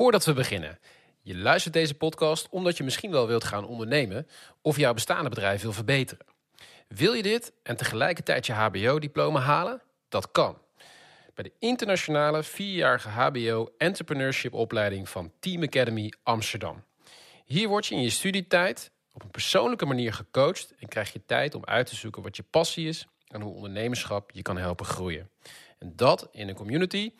Voordat we beginnen. Je luistert deze podcast omdat je misschien wel wilt gaan ondernemen of jouw bestaande bedrijf wil verbeteren. Wil je dit en tegelijkertijd je HBO-diploma halen? Dat kan. Bij de internationale vierjarige HBO Entrepreneurship opleiding van Team Academy Amsterdam. Hier word je in je studietijd op een persoonlijke manier gecoacht en krijg je tijd om uit te zoeken wat je passie is en hoe ondernemerschap je kan helpen groeien. En dat in een community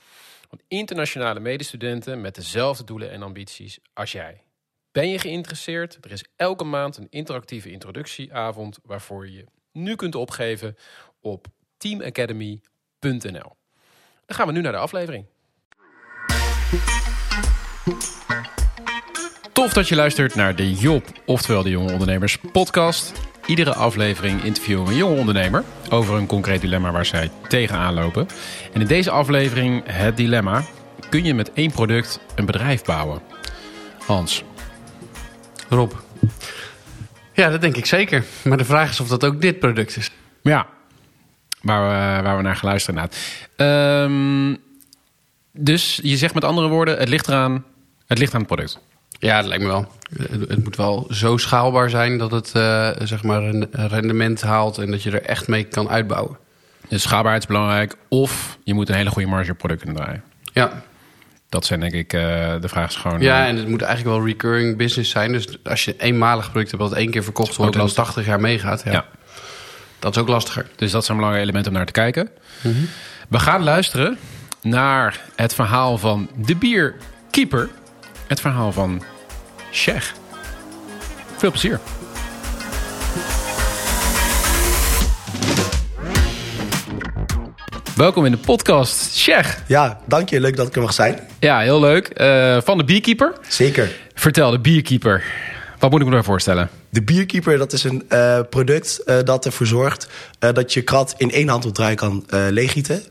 van internationale medestudenten met dezelfde doelen en ambities als jij. Ben je geïnteresseerd? Er is elke maand een interactieve introductieavond waarvoor je je nu kunt opgeven op teamacademy.nl. Dan gaan we nu naar de aflevering. Tof dat je luistert naar de Job, oftewel de Jonge Ondernemers podcast. Iedere aflevering interviewen we een jonge ondernemer over een concreet dilemma waar zij tegenaan lopen. En in deze aflevering het dilemma: kun je met één product een bedrijf bouwen? Hans. Rob. Ja, dat denk ik zeker. Maar de vraag is of dat ook dit product is. Ja, waar we, waar we naar geluisterd hebben. Ehm, dus je zegt met andere woorden, het ligt eraan, het ligt aan het product. Ja, dat lijkt me wel. Het moet wel zo schaalbaar zijn dat het uh, zeg maar een rendement haalt en dat je er echt mee kan uitbouwen. Dus schaalbaarheid is belangrijk. Of je moet een hele goede marge op product kunnen draaien. Ja. Dat zijn denk ik uh, de vraag is gewoon. Ja, en het moet eigenlijk wel recurring business zijn. Dus als je een eenmalig product hebt dat één keer verkocht wordt en 80 jaar meegaat. Ja, Ja. Dat is ook lastiger. Dus dat zijn belangrijke elementen om naar te kijken. We gaan luisteren naar het verhaal van de bierkeeper. Het verhaal van Shech. Veel plezier. Welkom in de podcast, Shech. Ja, dank je. Leuk dat ik er mag zijn. Ja, heel leuk. Eh, van de bierkeeper. Zeker. Vertel, de bierkeeper. Wat moet ik me daarvoor voorstellen? De bierkeeper, dat is een eh, product eh, dat ervoor zorgt eh, dat je krat in één handeldraai kan eh leeggieten.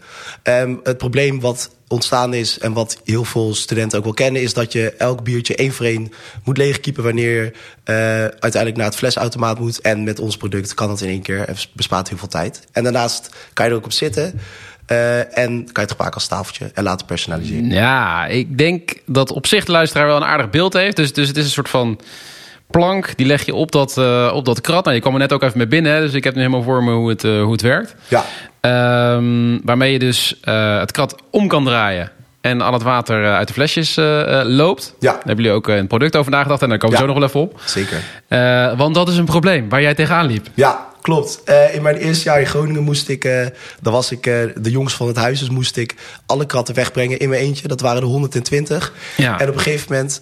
Ehm, het probleem wat ontstaan is en wat heel veel studenten ook wel kennen, is dat je elk biertje één voor één moet leegkiepen wanneer uiteindelijk naar het flesautomaat moet. En met ons product kan dat in één keer en bespaart heel veel tijd. En daarnaast kan je er ook op zitten. en kan je het gebruiken als tafeltje en laten personaliseren. Ja, ik denk dat op zich de luisteraar wel een aardig beeld heeft. Dus, dus het is een soort van plank, die leg je op dat, eh, op dat krat. Nou, je kwam er net ook even mee binnen, hè, dus ik heb nu helemaal voor me hoe het, eh, hoe het werkt. Ja, Ehm, waarmee je dus eh, het krat om kan draaien en al het water uit de flesjes loopt. Ja. Daar hebben jullie ook een product over nagedacht en daar komen we Ja. zo nog wel even op. zeker. Want dat is een probleem waar jij tegenaan liep. Ja, klopt. Eh, in mijn eerste jaar in Groningen moest ik, eh dan was ik eh, de jongste van het huis, dus moest ik alle kratten wegbrengen in mijn eentje. Dat waren er 120. Ja. En op een gegeven moment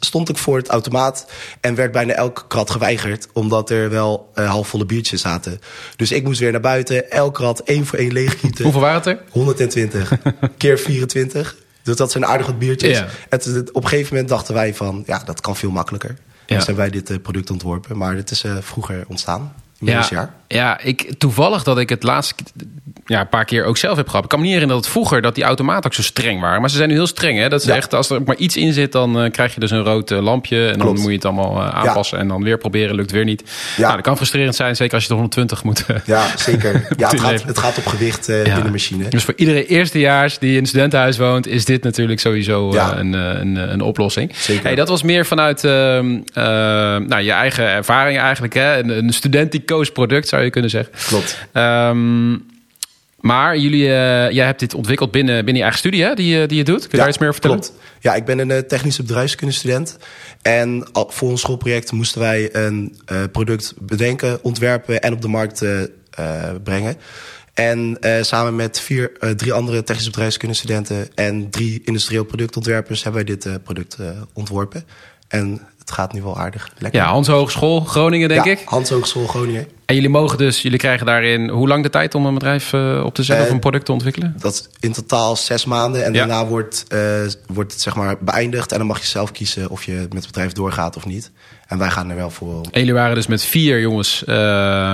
stond ik voor het automaat en werd bijna elke krat geweigerd, omdat er wel halfvolle biertjes zaten. Dus ik moest weer naar buiten, elk krat één voor één leeggieten. Hoeveel waren het er? 120 keer 24. Dus dat zijn aardig wat biertjes. Ja. En toen- op een gegeven moment dachten wij van, ja, dat kan veel makkelijker. Ja. Dus hebben wij dit product ontworpen. Maar het is vroeger ontstaan, jaar. ja, ik, toevallig dat ik het laatste ja, een paar keer ook zelf heb gehad. Ik kan me niet herinneren dat het vroeger dat die automaten ook zo streng waren. Maar ze zijn nu heel streng. Hè? Dat is Ja. echt, als er maar iets in zit, dan eh, krijg je dus een rood eh, lampje. En dan moet je het allemaal eh, aanpassen. En dan weer proberen, lukt weer niet. Ja. Nou, dat kan frustrerend zijn, zeker als je de 120 moet. Ja, zeker. Ja, het, gaat, het gaat op gewicht Ja. binnen de machine. Dus voor iedere eerstejaars die in een studentenhuis woont, is dit natuurlijk sowieso Ja. een, een, een oplossing. Zeker. Hey, dat was meer vanuit ehm, eh, nou, je eigen ervaring eigenlijk. Hè? Een, een student die koos product, zou je kunnen zeggen. Klopt. Ehm, maar jullie, eh, jij hebt dit ontwikkeld binnen, binnen je eigen studie, hè? Die, je- die je doet. Kun je daar iets meer over vertellen? Klopt. Ja, ik ben een eh, technische bedrijfskundestudent. En voor ons schoolproject moesten wij een eh, product bedenken, ontwerpen en op de markt eh, eh, brengen. En eh, samen met vier, eh, drie andere technische bedrijfskundestudenten en drie industrieel productontwerpers hebben wij dit eh, product eh, ontworpen. En het gaat nu wel aardig lekker. Ja, Hans Hogeschool, Groningen, denk Ja, ik. Hans Hogeschool Groningen. En jullie mogen dus, jullie krijgen daarin hoe lang de tijd om een bedrijf eh, op te zetten Eh, of een product te ontwikkelen? Dat is in totaal zes maanden. En Ja. daarna wordt, eh, wordt het zeg maar beëindigd. En dan mag je zelf kiezen of je met het bedrijf doorgaat of niet. En wij gaan er wel voor. En jullie waren dus met vier jongens eh,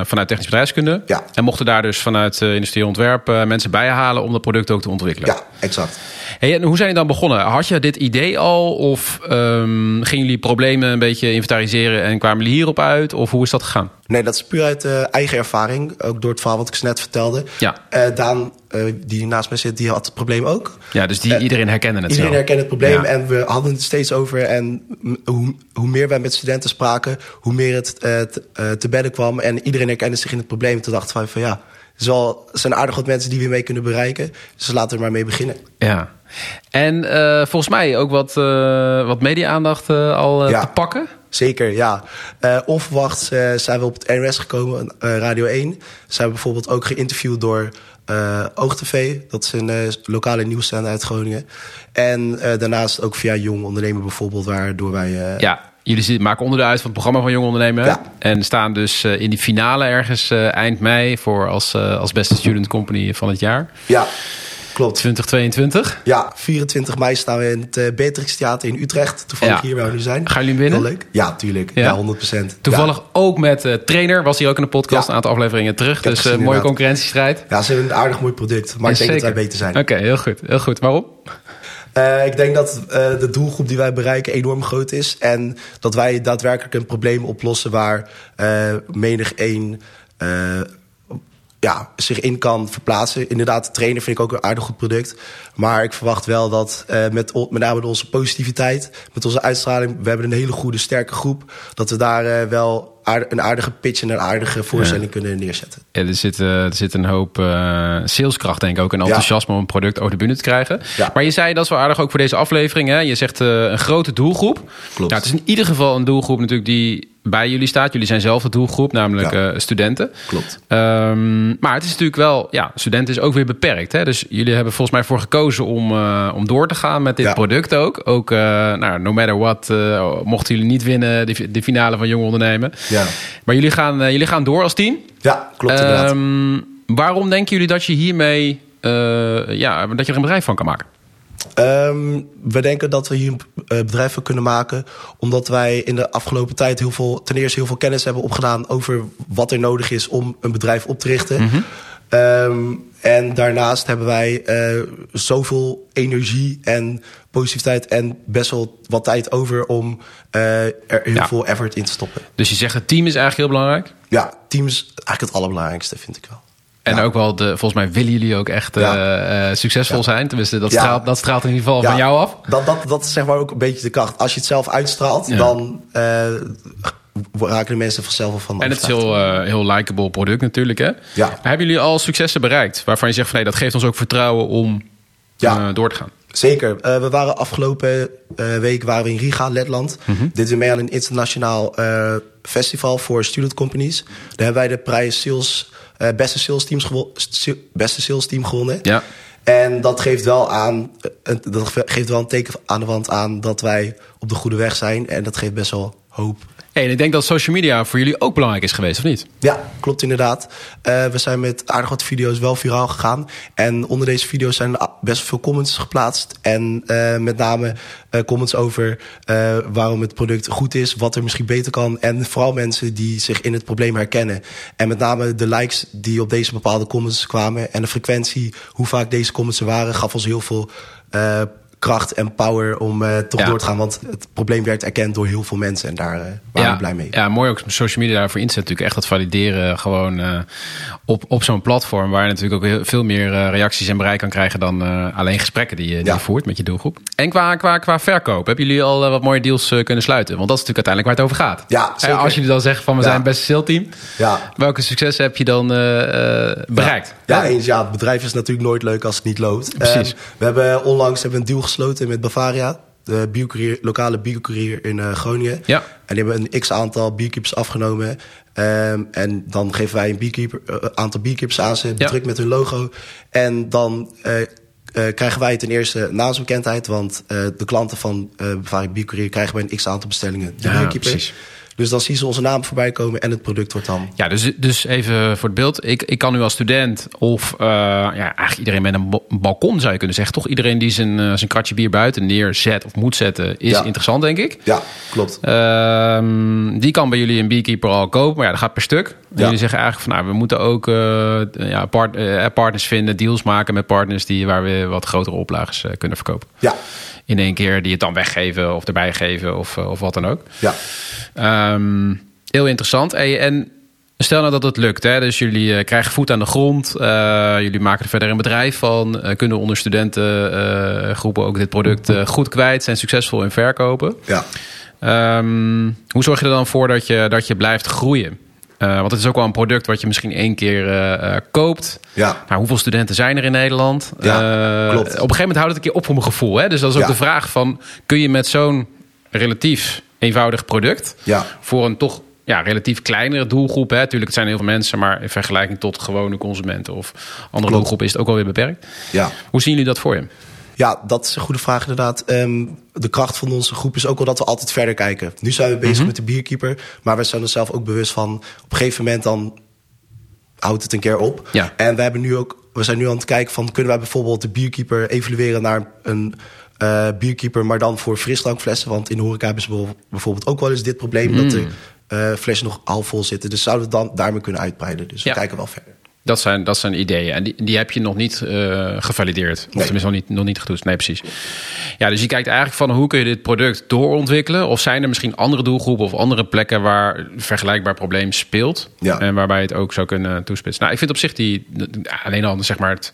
vanuit technisch bedrijfskunde. Ja. En mochten daar dus vanuit uh, industrieel ontwerp uh, mensen bij halen om dat product ook te ontwikkelen. Ja, exact. Hey, en hoe zijn jullie dan begonnen? Had je dit idee al? Of um, gingen jullie problemen een beetje inventariseren en kwamen jullie hierop uit? Of hoe is dat gegaan? Nee, dat is puur uit eh, eigen ervaring. Ook door het verhaal wat ik net vertelde. Ja. Eh, Daan, eh, die naast mij zit, die had het probleem ook. Ja, dus die, iedereen herkende het Iedereen zo. herkent het probleem Ja. en we hadden het steeds over. En hoe, hoe meer wij met studenten spraken, hoe meer het eh, te, eh, te bedden kwam. En iedereen herkende zich in het probleem. Toen dachten wij van ja, er zijn aardig wat mensen die we mee kunnen bereiken. Dus laten we maar mee beginnen. Ja. En eh, volgens mij ook wat, eh, wat media-aandacht eh, al eh, Ja. te pakken. Zeker, ja. Eh, onverwachts eh, zijn we op het NRS gekomen, eh, Radio 1. Zijn we bijvoorbeeld ook geïnterviewd door eh OogTV. Dat is een lokale nieuwszender uit Groningen. En eh, daarnaast ook via Jong Ondernemer bijvoorbeeld, waardoor wij... eh, Ja, jullie maken onderdeel uit van het programma van Jong Ondernemen. Ja. En staan dus in die finale ergens eind mei voor als, als beste student company van het jaar. ja, klopt. 2022. Ja, 24 mei staan we in het eh, Beatrix Theater in Utrecht. Toevallig Ja. hier waar we nu zijn. Gaan jullie winnen? Heel leuk. Ja, tuurlijk. Ja? Ja, 100%. Toevallig ook met eh, trainer, was hier ook in de podcast, een aantal afleveringen terug. Dus eh, mooie concurrentiestrijd. Ja, ze hebben een aardig mooi product. Maar ik denk dat wij beter zijn. Oké, heel goed. Heel goed. Waarom? Ik denk dat de doelgroep die wij bereiken enorm groot is. En dat wij daadwerkelijk een probleem oplossen waar menig één ja, zich in kan verplaatsen. Inderdaad, trainen vind ik ook een aardig goed product. Maar ik verwacht wel dat eh, met, met name onze positiviteit, met onze uitstraling, we hebben een hele goede, sterke groep. Dat we daar eh, wel aard- een aardige pitch en een aardige voorstelling kunnen neerzetten. Ja, er, zit, eh, er zit een hoop saleskracht, denk ik ook. En enthousiasme om een product over de bühne te krijgen. Ja. Maar je zei, dat is wel aardig ook voor deze aflevering. Hè? Je zegt een grote doelgroep. Klopt. Nou, het is in ieder geval een doelgroep natuurlijk die bij jullie staat. Jullie zijn zelf de doelgroep, namelijk Ja. eh, studenten. Klopt. Ehm, maar het is natuurlijk wel, ja, studenten is ook weer beperkt. Hè? Dus jullie hebben volgens mij voor gekozen om, eh, om door te gaan met dit Ja. product ook. Ook, eh, nou, no matter what, mochten jullie niet winnen, de, de finale van Jong Ondernemen. Ja, Maar jullie gaan, jullie gaan door als team. ja klopt inderdaad. Ehm, waarom denken jullie dat je hiermee, ja, dat je er een bedrijf van kan maken? Ehm, we denken dat we hier een eh, bedrijf van kunnen maken. Omdat wij in de afgelopen tijd heel veel, ten eerste heel veel kennis hebben opgedaan over wat er nodig is om een bedrijf op te richten. Ehm, en daarnaast hebben wij eh, zoveel energie en positiviteit en best wel wat tijd over om eh, er heel Ja. veel effort in te stoppen. Dus je zegt het team is eigenlijk heel belangrijk. Ja, team is eigenlijk het allerbelangrijkste, vind ik wel. En Ja. ook wel, de, volgens mij willen jullie ook echt eh, Ja. eh, succesvol zijn. Tenminste, dat, straalt, dat straalt in ieder geval van jou af. Dat, dat, dat is zeg maar ook een beetje de kracht. Als je het zelf uitstraalt, dan eh, raken de mensen vanzelf van En het is heel, heel likable product natuurlijk. Hè? Ja. Hebben jullie al successen bereikt? Waarvan je zegt van nee, dat geeft ons ook vertrouwen om door te gaan. Zeker. We waren afgelopen week waren we in Riga, Letland. Mhm. Dit is mee aan een internationaal festival voor student companies. Daar hebben wij de prijs sales, eh, beste, sales teams beste sales team gewonnen. Ja. En dat geeft wel aan, eh, dat geeft wel een teken aan de wand aan dat wij op de goede weg zijn. En dat geeft best wel hoop. Hey, en ik denk dat social media voor jullie ook belangrijk is geweest, of niet? Ja, klopt inderdaad. Eh, we zijn met aardig wat video's wel viraal gegaan. En onder deze video's zijn best veel comments geplaatst. En eh, met name eh, comments over waarom het product goed is, wat er misschien beter kan. En vooral mensen die zich in het probleem herkennen. En met name de likes die op deze bepaalde comments kwamen. En de frequentie, hoe vaak deze comments er waren, gaf ons heel veel kracht en power om eh, toch Ja. door te gaan. Want het probleem werd erkend door heel veel mensen. En daar eh, waren ja, we blij mee. Ja, mooi ook social media daarvoor inzet. Natuurlijk echt dat valideren gewoon eh, op, op zo'n platform. Waar je natuurlijk ook heel- veel meer reacties en bereik kan krijgen dan alleen gesprekken die, je- die Ja. je voert met je doelgroep. En qua, qua, qua verkoop, hebben jullie al wat mooie deals kunnen sluiten? Want dat is natuurlijk uiteindelijk waar het over gaat. Ja, als jullie dan zeggen van we zijn het beste sales team. Ja. Welke successen heb je dan bereikt? Ja, eens, ja, het bedrijf is natuurlijk nooit leuk als het niet loopt. Precies. Ehm, we hebben onlangs hebben we een deal gesloten met Bavaria. De biocourier, lokale biocourier in eh, Groningen. Ja. En die hebben een x-aantal beekeepers afgenomen. Ehm, en dan geven wij een beekeeper, eh, aantal beekeepers aan ze, bedrukt met hun logo. En dan eh, krijgen wij ten eerste naamsbekendheid. Want de klanten van Bavaria Biocourier krijgen bij een x-aantal bestellingen de Ja, precies. Dus dan zien ze onze naam voorbij komen en het product wordt dan... Ja, dus, dus even voor het beeld. Ik, ik kan nu als student of eh, ja, eigenlijk iedereen met een ba- een balkon zou je kunnen zeggen. Toch iedereen die zijn, eh, zijn kratje bier buiten neerzet of moet zetten is Ja. interessant, denk ik. Ja, klopt. Ehm, die kan bij jullie een beekeeper al kopen, maar ja, dat gaat per stuk. En Ja. jullie zeggen eigenlijk van, nou, we moeten ook eh, ja, part- partners vinden, deals maken met partners die waar we wat grotere oplages kunnen verkopen. Ja, In één keer die het dan weggeven of erbij geven of, eh, of wat dan ook. ja. Ehm, heel interessant. Hey, en Stel nou dat het lukt, hè? dus jullie eh, krijgen voet aan de grond, uh, jullie maken er verder een bedrijf van, uh, kunnen onder studentengroepen ook dit product goed kwijt, zijn succesvol in verkopen. Ja. Um, hoe zorg je er dan voor dat je, dat je blijft groeien? Want het is ook wel een product wat je misschien één keer koopt. Ja. Maar hoeveel studenten zijn er in Nederland? Ja, klopt. Op een gegeven moment houdt het een keer op voor mijn gevoel. Hè? Dus dat is ook Ja. de vraag van, kun je met zo'n relatief eenvoudig product Ja. voor een toch ja, relatief kleinere doelgroep. Hè. Tuurlijk, het zijn heel veel mensen, maar in vergelijking tot gewone consumenten of andere doelgroepen is het ook wel weer beperkt. Ja. Hoe zien jullie dat voor je? Ja, dat is een goede vraag inderdaad. Ehm, de kracht van onze groep is ook wel dat we altijd verder kijken. Nu zijn we bezig met de bierkeeper, maar we zijn er zelf ook bewust van... op een gegeven moment dan houdt het een keer op. Ja. En we, hebben nu ook, we zijn nu aan het kijken van... kunnen wij bijvoorbeeld de bierkeeper evalueren naar een eh, bierkeeper... maar dan voor frisdrankflessen. Want in de horeca hebben ze bijvoorbeeld- ook wel eens dit probleem... dat de eh, flessen nog halfvol zitten. Dus zouden we dan daarmee kunnen uitbreiden. Dus Ja. we kijken wel verder. Dat zijn, dat zijn ideeën. En die, die heb je nog niet eh, gevalideerd. Of Nee. tenminste nog niet, nog niet getoetst. Nee, precies. Ja, dus je kijkt eigenlijk van hoe kun je dit product doorontwikkelen? Of zijn er misschien andere doelgroepen of andere plekken waar een vergelijkbaar probleem speelt? Ja. En waarbij je het ook zou kunnen toespitsen. Nou, ik vind op zich die, alleen al zeg maar het,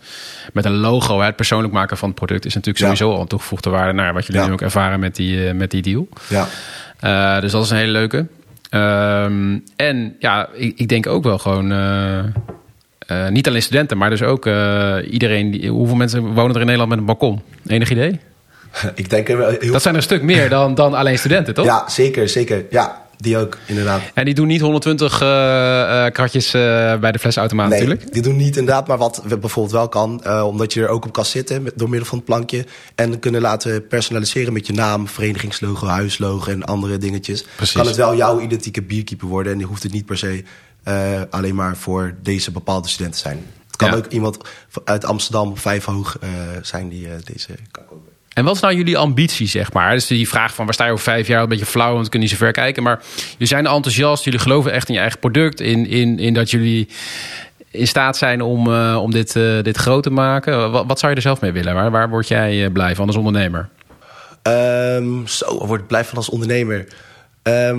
met een logo, het persoonlijk maken van het product is natuurlijk Ja. sowieso al een toegevoegde waarde naar wat jullie Ja. nu ook ervaren met die, eh, met die deal. Ja, Eh, dus dat is een hele leuke. Ehm, en ja, ik, ik denk ook wel gewoon. Eh, niet alleen studenten, maar dus ook eh, iedereen. Die, hoeveel mensen wonen er in Nederland met een balkon? Enig idee? ik denk er wel heel Dat zijn er een stuk meer dan, dan alleen studenten, toch? Ja, zeker, zeker. Ja, die ook, inderdaad. En die doen niet 120 eh, kratjes bij de flesautomaat Nee, natuurlijk. die doen niet inderdaad. Maar wat we bijvoorbeeld wel kan, omdat je er ook op kan zitten met, door middel van het plankje. En kunnen laten personaliseren met je naam, verenigingslogo, huislogo en andere dingetjes. Precies. Kan het wel jouw identieke bierkeeper worden. En die hoeft het niet per se eh, alleen maar voor deze bepaalde studenten zijn. Het kan Ja. ook iemand uit Amsterdam vijf hoog eh, zijn die eh, deze kan kopen. En wat is nou jullie ambitie, zeg maar? Dus die vraag van waar sta je over vijf jaar? Een beetje flauw, want we kunnen niet zo ver kijken. Maar jullie zijn enthousiast, jullie geloven echt in je eigen product. In, in, in dat jullie in staat zijn om, om dit, dit groot te maken. Wat, wat zou je er zelf mee willen? Waar, waar word jij blij van als ondernemer? Ehm, zo, wordt blij van als ondernemer. Ehm,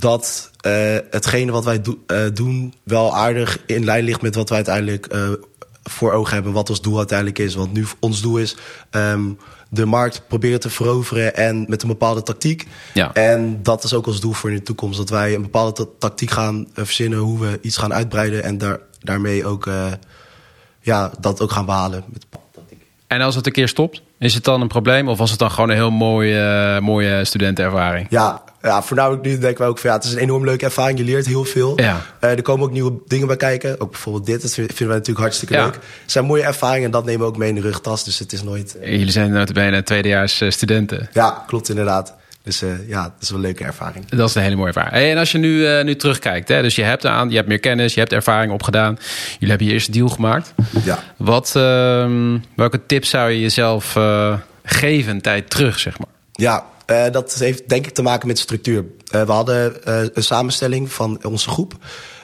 dat eh, hetgene wat wij do- eh, doen wel aardig in lijn ligt met wat wij uiteindelijk eh, voor ogen hebben. Wat ons doel uiteindelijk is. Want nu ons doel is ehm, de markt proberen te veroveren en met een bepaalde tactiek. Ja. En dat is ook ons doel voor in de toekomst. Dat wij een bepaalde ta- tactiek gaan verzinnen hoe we iets gaan uitbreiden. En daar, daarmee ook ja, dat ook gaan behalen. Met. En als het een keer stopt, is het dan een probleem? Of was het dan gewoon een heel mooie, mooie studentenervaring? Ja, ja, voornamelijk nu denken we ook van ja, het is een enorm leuke ervaring. Je leert heel veel. Ja. Eh, er komen ook nieuwe dingen bij kijken. Ook bijvoorbeeld dit, dat vinden wij natuurlijk hartstikke Ja. leuk. Het zijn mooie ervaringen en dat nemen we ook mee in de rugtas. Dus het is nooit... eh, Jullie zijn notabene tweedejaars eh, studenten. ja, klopt inderdaad. Dus ja, het is wel een leuke ervaring. Dat is een hele mooie ervaring. Hey, en als je nu, nu terugkijkt, hè, dus je hebt, aan, je hebt meer kennis, je hebt ervaring opgedaan. Jullie hebben je eerste deal gemaakt. Ja. Wat, ehm, welke tips zou je jezelf geven tijd terug, zeg maar? Ja, eh, dat heeft denk ik te maken met structuur. Eh, we hadden eh, een samenstelling van onze groep.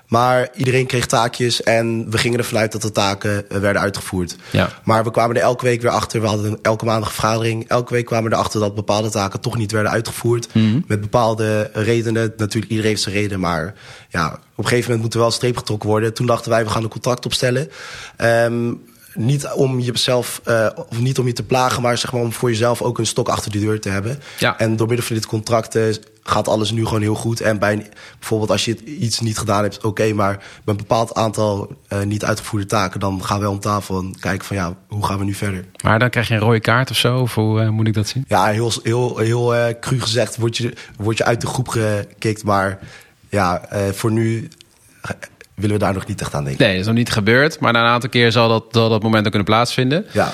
Maar iedereen kreeg taakjes en we gingen ervan uit dat de taken werden uitgevoerd. Ja. Maar we kwamen er elke week weer achter. We hadden elke maandag een vergadering. Elke week kwamen we erachter dat bepaalde taken toch niet werden uitgevoerd. Met bepaalde redenen. Natuurlijk, iedereen heeft zijn reden. Maar ja, op een gegeven moment moet er wel een streep getrokken worden. Toen dachten wij, we gaan een contract opstellen. Ehm, niet om jezelf, eh, of niet om je te plagen, maar zeg maar om voor jezelf ook een stok achter de deur te hebben. Ja. En door middel van dit contract eh, gaat alles nu gewoon heel goed. En bij bijvoorbeeld als je iets niet gedaan hebt, oké, maar met een bepaald aantal eh, niet uitgevoerde taken, dan gaan we om tafel en kijken van ja, hoe gaan we nu verder? Maar dan krijg je een rode kaart of zo, of hoe moet ik dat zien? Ja, heel, heel, heel cru gezegd word je, word je uit de groep gekikt, maar ja, voor nu willen we daar nog niet echt aan denken. Nee, dat is nog niet gebeurd. Maar na een aantal keer zal dat, zal dat moment ook kunnen plaatsvinden. Ja,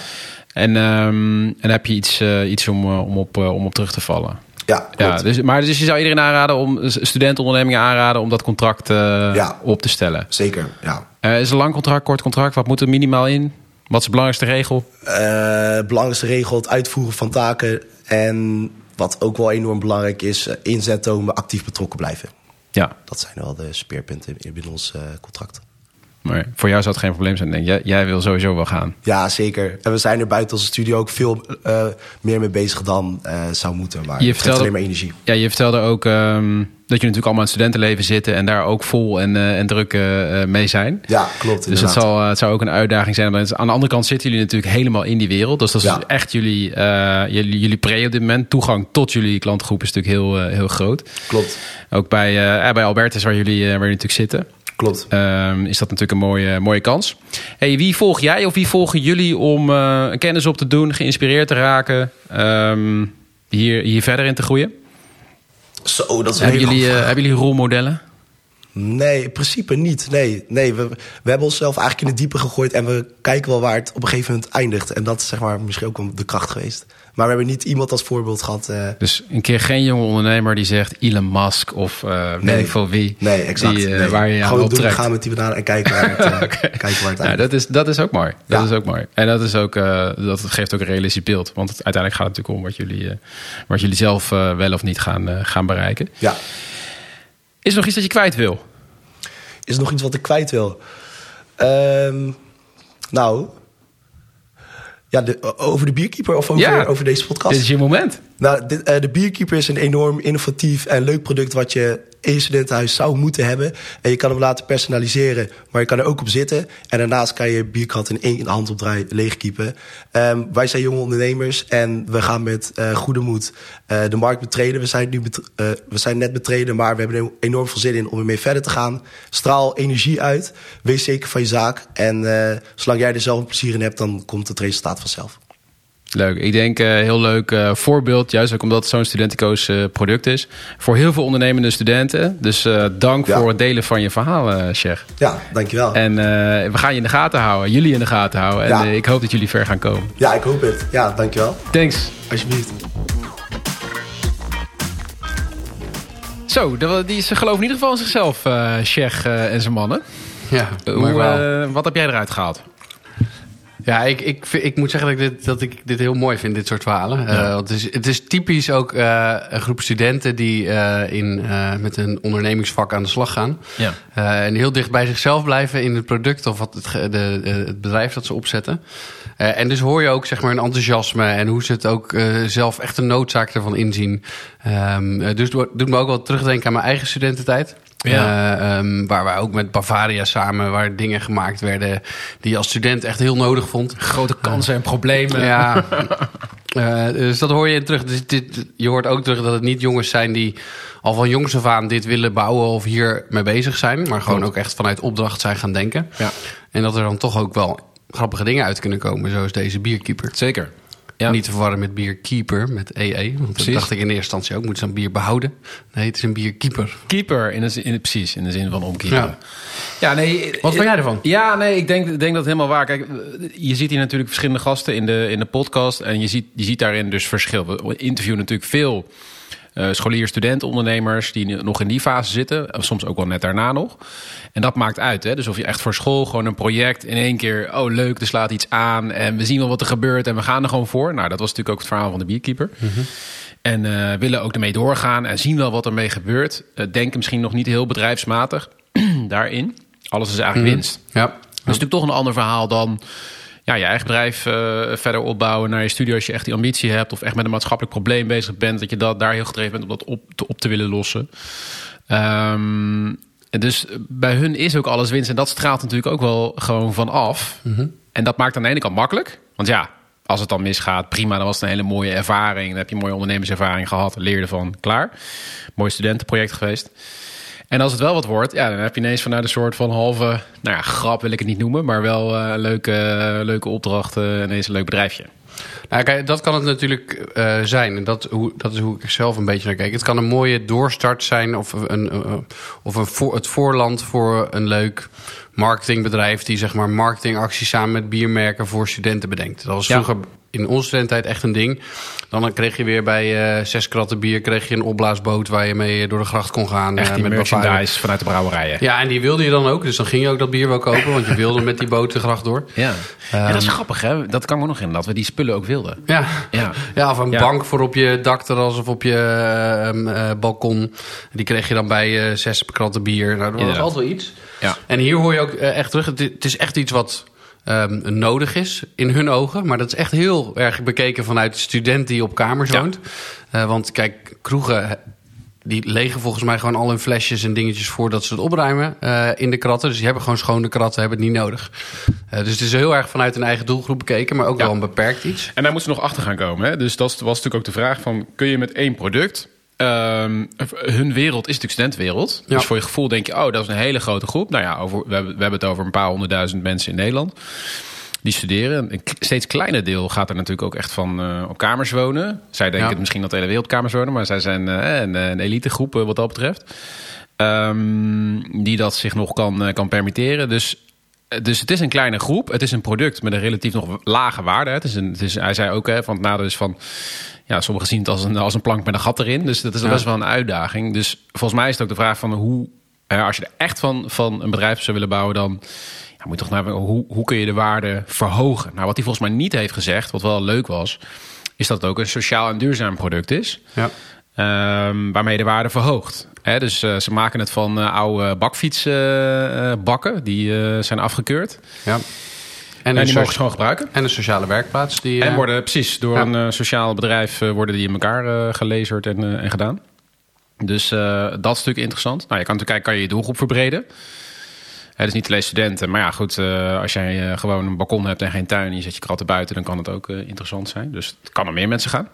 En, ehm, en heb je iets, eh, iets om, eh, om, op, eh, om op terug te vallen. ja, Ja, dus, maar dus je zou iedereen aanraden om studentenondernemingen aanraden om dat contract Ja. op te stellen. zeker, ja. Is een lang contract, kort contract? Wat moet er minimaal in? Wat is de belangrijkste regel? Eh, belangrijkste regel, het uitvoeren van taken. En wat ook wel enorm belangrijk is, inzet tonen, actief betrokken blijven. Ja. Dat zijn wel de speerpunten binnen ons eh, contract. Maar voor jou zou het geen probleem zijn, denk. Jij, jij wil sowieso wel gaan. Ja, zeker. En we zijn er buiten onze studio ook veel eh, meer mee bezig dan eh, zou moeten. Maar Je vertelde- alleen maar energie. Ja, je vertelde ook ehm, dat je natuurlijk allemaal in het studentenleven zitten... en daar ook vol en, eh, en druk mee zijn. Ja, klopt. Dus het, zal, het zou ook een uitdaging zijn. Maar aan de andere kant zitten jullie natuurlijk helemaal in die wereld. Dus dat is Ja. echt jullie, jullie, jullie pre op dit moment. Toegang tot jullie klantgroep is natuurlijk heel, heel groot. Klopt, Ook bij, bij Albertus, waar jullie, waar jullie natuurlijk zitten... klopt. Ehm, is dat natuurlijk een mooie, mooie kans. Hey, wie volg jij of wie volgen jullie om eh, kennis op te doen, geïnspireerd te raken, ehm, hier, hier verder in te groeien? Zo, dat is Hebben jullie, eh, hebben jullie rolmodellen? Nee, in principe niet. Nee, nee we, we hebben onszelf eigenlijk in het diepe gegooid... en we kijken wel waar het op een gegeven moment eindigt. En dat is zeg maar misschien ook de kracht geweest. Maar we hebben niet iemand als voorbeeld gehad. eh, Dus een keer geen jonge ondernemer die zegt Elon Musk of weet Nee. ik veel wie. nee, exact. Die, eh, nee. Waar je aan Gewoon doen, gaan met die banaan en kijken waar het, kijken waar het Nou, dat, is, dat is ook mooi. Dat Ja. is ook mooi. En dat, is ook, dat geeft ook een realistisch beeld. Want het, uiteindelijk gaat het natuurlijk om wat jullie, wat jullie zelf wel of niet gaan, gaan bereiken. Ja. Is er nog iets dat je kwijt wil? Is er nog iets wat ik kwijt wil? Ehm, nou... Ja, de, over de bierkeeper of over, Ja. over deze podcast? Dit is je moment. Nou, dit, eh, de Bierkeeper is een enorm innovatief en leuk product wat je in zou moeten hebben. En je kan hem laten personaliseren, maar je kan er ook op zitten. En daarnaast kan je bierkrat in één handopdraai leegkiepen. Ehm, wij zijn jonge ondernemers en we gaan met eh, goede moed eh, de markt betreden. We zijn, nu eh, we zijn net betreden, maar we hebben er enorm veel zin in om ermee verder te gaan. Straal energie uit, wees zeker van je zaak. En zolang jij er zelf plezier in hebt, dan komt het resultaat vanzelf. Leuk. Ik denk eh heel leuk eh, voorbeeld, juist ook omdat het zo'n studenticoos eh, product is. Voor heel veel ondernemende studenten. Dus eh, dank Ja. voor het delen van je verhaal, Sheikh. Ja, dankjewel. En eh, we gaan je in de gaten houden, jullie in de gaten houden. En Ja. ik hoop dat jullie ver gaan komen. Ja, ik hoop het. Ja, dankjewel. Thanks. Alsjeblieft. Zo, die ze geloven in ieder geval in zichzelf, eh Sheikh eh, en zijn mannen. Ja, Hoe, maar wel. wat heb jij eruit gehaald? Ja, ik, ik, ik moet zeggen dat ik, dit, dat ik dit heel mooi vind, dit soort verhalen. Eh, want het, is, het is typisch ook eh, een groep studenten die eh, in, met een ondernemingsvak aan de slag gaan. Ja. En heel dicht bij zichzelf blijven in het product of wat het, de, het bedrijf dat ze opzetten. En dus hoor je ook zeg maar een enthousiasme en hoe ze het ook zelf echt een noodzaak ervan inzien. Eh, dus het doet me ook wel terugdenken aan mijn eigen studententijd. Ja. Eh, ehm, waar wij ook met Bavaria samen, waar dingen gemaakt werden die je als student echt heel nodig vond. Grote kansen en problemen. Ja, Eh, dus dat hoor je terug. Dus dit, je hoort ook terug dat het niet jongens zijn die al van jongs af aan dit willen bouwen of hier mee bezig zijn. Maar gewoon ook echt vanuit opdracht zijn gaan denken. Ja. En dat er dan toch ook wel grappige dingen uit kunnen komen, zoals deze bierkeeper. Zeker. Ja. Niet te verwarren met bierkeeper, met EE. Want Precies. dat dacht ik in eerste instantie ook. Moeten ze een bier behouden? Nee, het is een bierkeeper. Keeper, in de, in, precies, in de zin van omkeeper. Ja. Ja, nee. Wat vind jij ervan? Ja, nee, ik denk, denk dat het helemaal waar. Kijk, je ziet hier natuurlijk verschillende gasten in de, in de podcast. En je ziet, je ziet daarin dus verschil. We interviewen natuurlijk veel eh scholier, studenten, ondernemers die nog in die fase zitten. Soms ook wel net daarna nog. En dat maakt uit. Hè? Dus of je echt voor school gewoon een project in één keer... oh leuk, er slaat iets aan en we zien wel wat er gebeurt... en we gaan er gewoon voor. Nou, dat was natuurlijk ook het verhaal van de bierkeeper. En eh, willen ook ermee doorgaan en zien wel wat ermee gebeurt. Eh, denken misschien nog niet heel bedrijfsmatig daarin. Alles is eigenlijk winst. Ja. Dat is natuurlijk toch een ander verhaal dan ja, je eigen bedrijf eh, verder opbouwen naar je studio. Als je echt die ambitie hebt of echt met een maatschappelijk probleem bezig bent, dat je dat daar heel gedreven bent om dat op te, op te willen lossen. En dus bij hun is ook alles winst en dat straalt natuurlijk ook wel gewoon van af. En dat maakt aan de ene kant makkelijk. Want ja, als het dan misgaat, prima, dan was het een hele mooie ervaring. Dan heb je een mooie ondernemerservaring gehad, leer ervan, klaar. Mooi studentenproject geweest. En als het wel wat wordt, ja, dan heb je ineens vanuit een soort van halve, nou ja, grap wil ik het niet noemen, maar wel eh, leuke, leuke opdracht, eh, ineens een leuk bedrijfje. Nou, kijk, dat kan het natuurlijk eh, zijn. En dat, hoe, dat is hoe ik er zelf een beetje naar kijk. Het kan een mooie doorstart zijn of, een, eh, of een voor, het voorland voor een leuk marketingbedrijf... die zeg maar marketingacties samen met biermerken voor studenten bedenkt. Dat was Ja. In onze studententijd echt een ding. Dan kreeg je weer bij eh, zes kratten bier kreeg je een opblaasboot waar je mee door de gracht kon gaan. Echt eh, die met merchandise Bavaria. vanuit de brouwerijen. Ja, en die wilde je dan ook. Dus dan ging je ook dat bier wel kopen, want je wilde met die boot de gracht door. Ja. ja, dat is grappig hè. Dat kan me nog in dat we die spullen ook wilden. Ja, Ja. ja of een Ja. bank voor op je dakterras of op je ehm, eh, balkon. Die kreeg je dan bij eh zes kratten bier. Nou, dat was altijd wel iets. Ja. En hier hoor je ook echt terug. Het, het is echt iets wat ehm, nodig is in hun ogen. Maar dat is echt heel erg bekeken vanuit de student die op kamers Ja. woont. Eh, want kijk, kroegen. eh, Die legen volgens mij gewoon al hun flesjes en dingetjes voordat ze het opruimen eh, in de kratten. Dus die hebben gewoon schone kratten, hebben het niet nodig. Dus het is heel erg vanuit hun eigen doelgroep bekeken, maar ook Ja. wel een beperkt iets. En daar moeten ze nog achter gaan komen. Hè? Dus dat was natuurlijk ook de vraag van... kun je met één product... ehm, hun wereld is natuurlijk studentenwereld. Ja. Dus voor je gevoel denk je... oh, dat is een hele grote groep. Nou ja, over, we, hebben, we hebben het over een paar honderdduizend mensen in Nederland... die studeren. Een steeds kleiner deel gaat er natuurlijk ook echt van eh, op kamers wonen. Zij denken Ja. het misschien dat de hele wereld kamers wonen... maar zij zijn eh, een, een elitegroep eh, wat dat betreft. Ehm, die dat zich nog kan, kan permitteren. Dus dus het is een kleine groep. Het is een product met een relatief nog lage waarde. Het is een, het is, hij zei ook hè, van het nadeel is van... Ja, sommigen zien het als een, als een plank met een gat erin. Dus dat is Ja. best wel een uitdaging. Dus volgens mij is het ook de vraag van hoe... hè, als je er echt van, van een bedrijf zou willen bouwen... dan ja, moet je toch naar hoe, hoe kun je de waarde verhogen? Nou, wat hij volgens mij niet heeft gezegd, wat wel leuk was... is dat het ook een sociaal en duurzaam product is... Ja. Ehm, waarmee de waarde verhoogt. Hè, dus eh, ze maken het van eh, oude bakfietsbakken. die eh, zijn afgekeurd. Ja. En, En een die mogen ze gewoon gebruiken. en een sociale werkplaats. Die, En eh, worden precies door Ja. een eh, sociaal bedrijf eh, worden die in elkaar gelezerd en, en gedaan. Dus dat is natuurlijk interessant. Nou, je kan natuurlijk kijken, kan je je doelgroep verbreden. Het is niet alleen studenten, maar ja, goed, als jij gewoon een balkon hebt en geen tuin en je zet je kratten buiten, dan kan het ook interessant zijn. Dus het kan naar meer mensen gaan.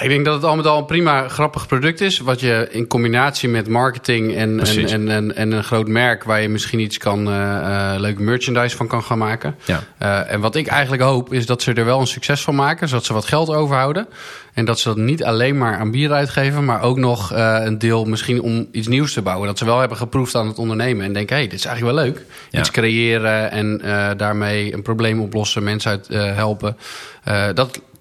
Ik denk dat het al met al een prima grappig product is. Wat je in combinatie met marketing en, en, en, en, en een groot merk... waar je misschien iets kan, eh eh, leuke merchandise van kan gaan maken. Ja. Eh, en wat ik eigenlijk hoop is dat ze er wel een succes van maken. Zodat ze wat geld overhouden. En dat ze dat niet alleen maar aan bier uitgeven... maar ook nog een deel misschien om iets nieuws te bouwen. Dat ze wel hebben geproefd aan het ondernemen. En denken, hé, hey, dit is eigenlijk wel leuk. Ja. Iets creëren en daarmee een probleem oplossen. Mensen uit helpen. Eh,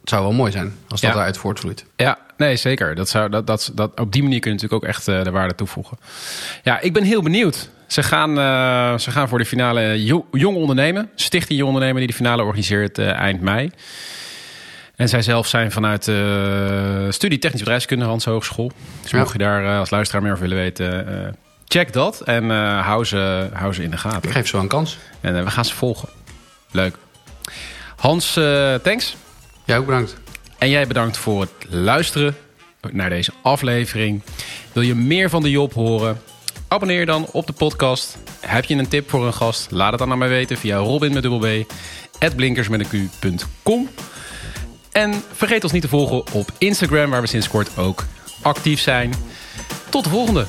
dat zou wel mooi zijn als dat Ja. eruit voortvloeit. Ja, nee, zeker. Dat zou, dat, dat, dat, op die manier kun je natuurlijk ook echt eh, de waarde toevoegen. Ja, ik ben heel benieuwd. Ze gaan, eh, ze gaan voor de finale Jo- Jong Ondernemen. Stichting Jong Ondernemen die de finale organiseert eh, eind mei. En zij zelf zijn vanuit de studie Technisch Bedrijfskunde, Hans Hogeschool. Dus Ja. mocht je daar eh, als luisteraar meer over willen weten, eh, check dat. En eh, hou, ze, hou ze in de gaten. Ik geef ze wel een kans. En eh, we gaan ze volgen. Leuk. Hans, eh, thanks. Jij ook bedankt. En jij bedankt voor het luisteren naar deze aflevering. Wil je meer van de Job horen? Abonneer dan op de podcast. Heb je een tip voor een gast? Laat het dan aan mij weten via robin met een q.com. En vergeet ons niet te volgen op Instagram, waar we sinds kort ook actief zijn. Tot de volgende!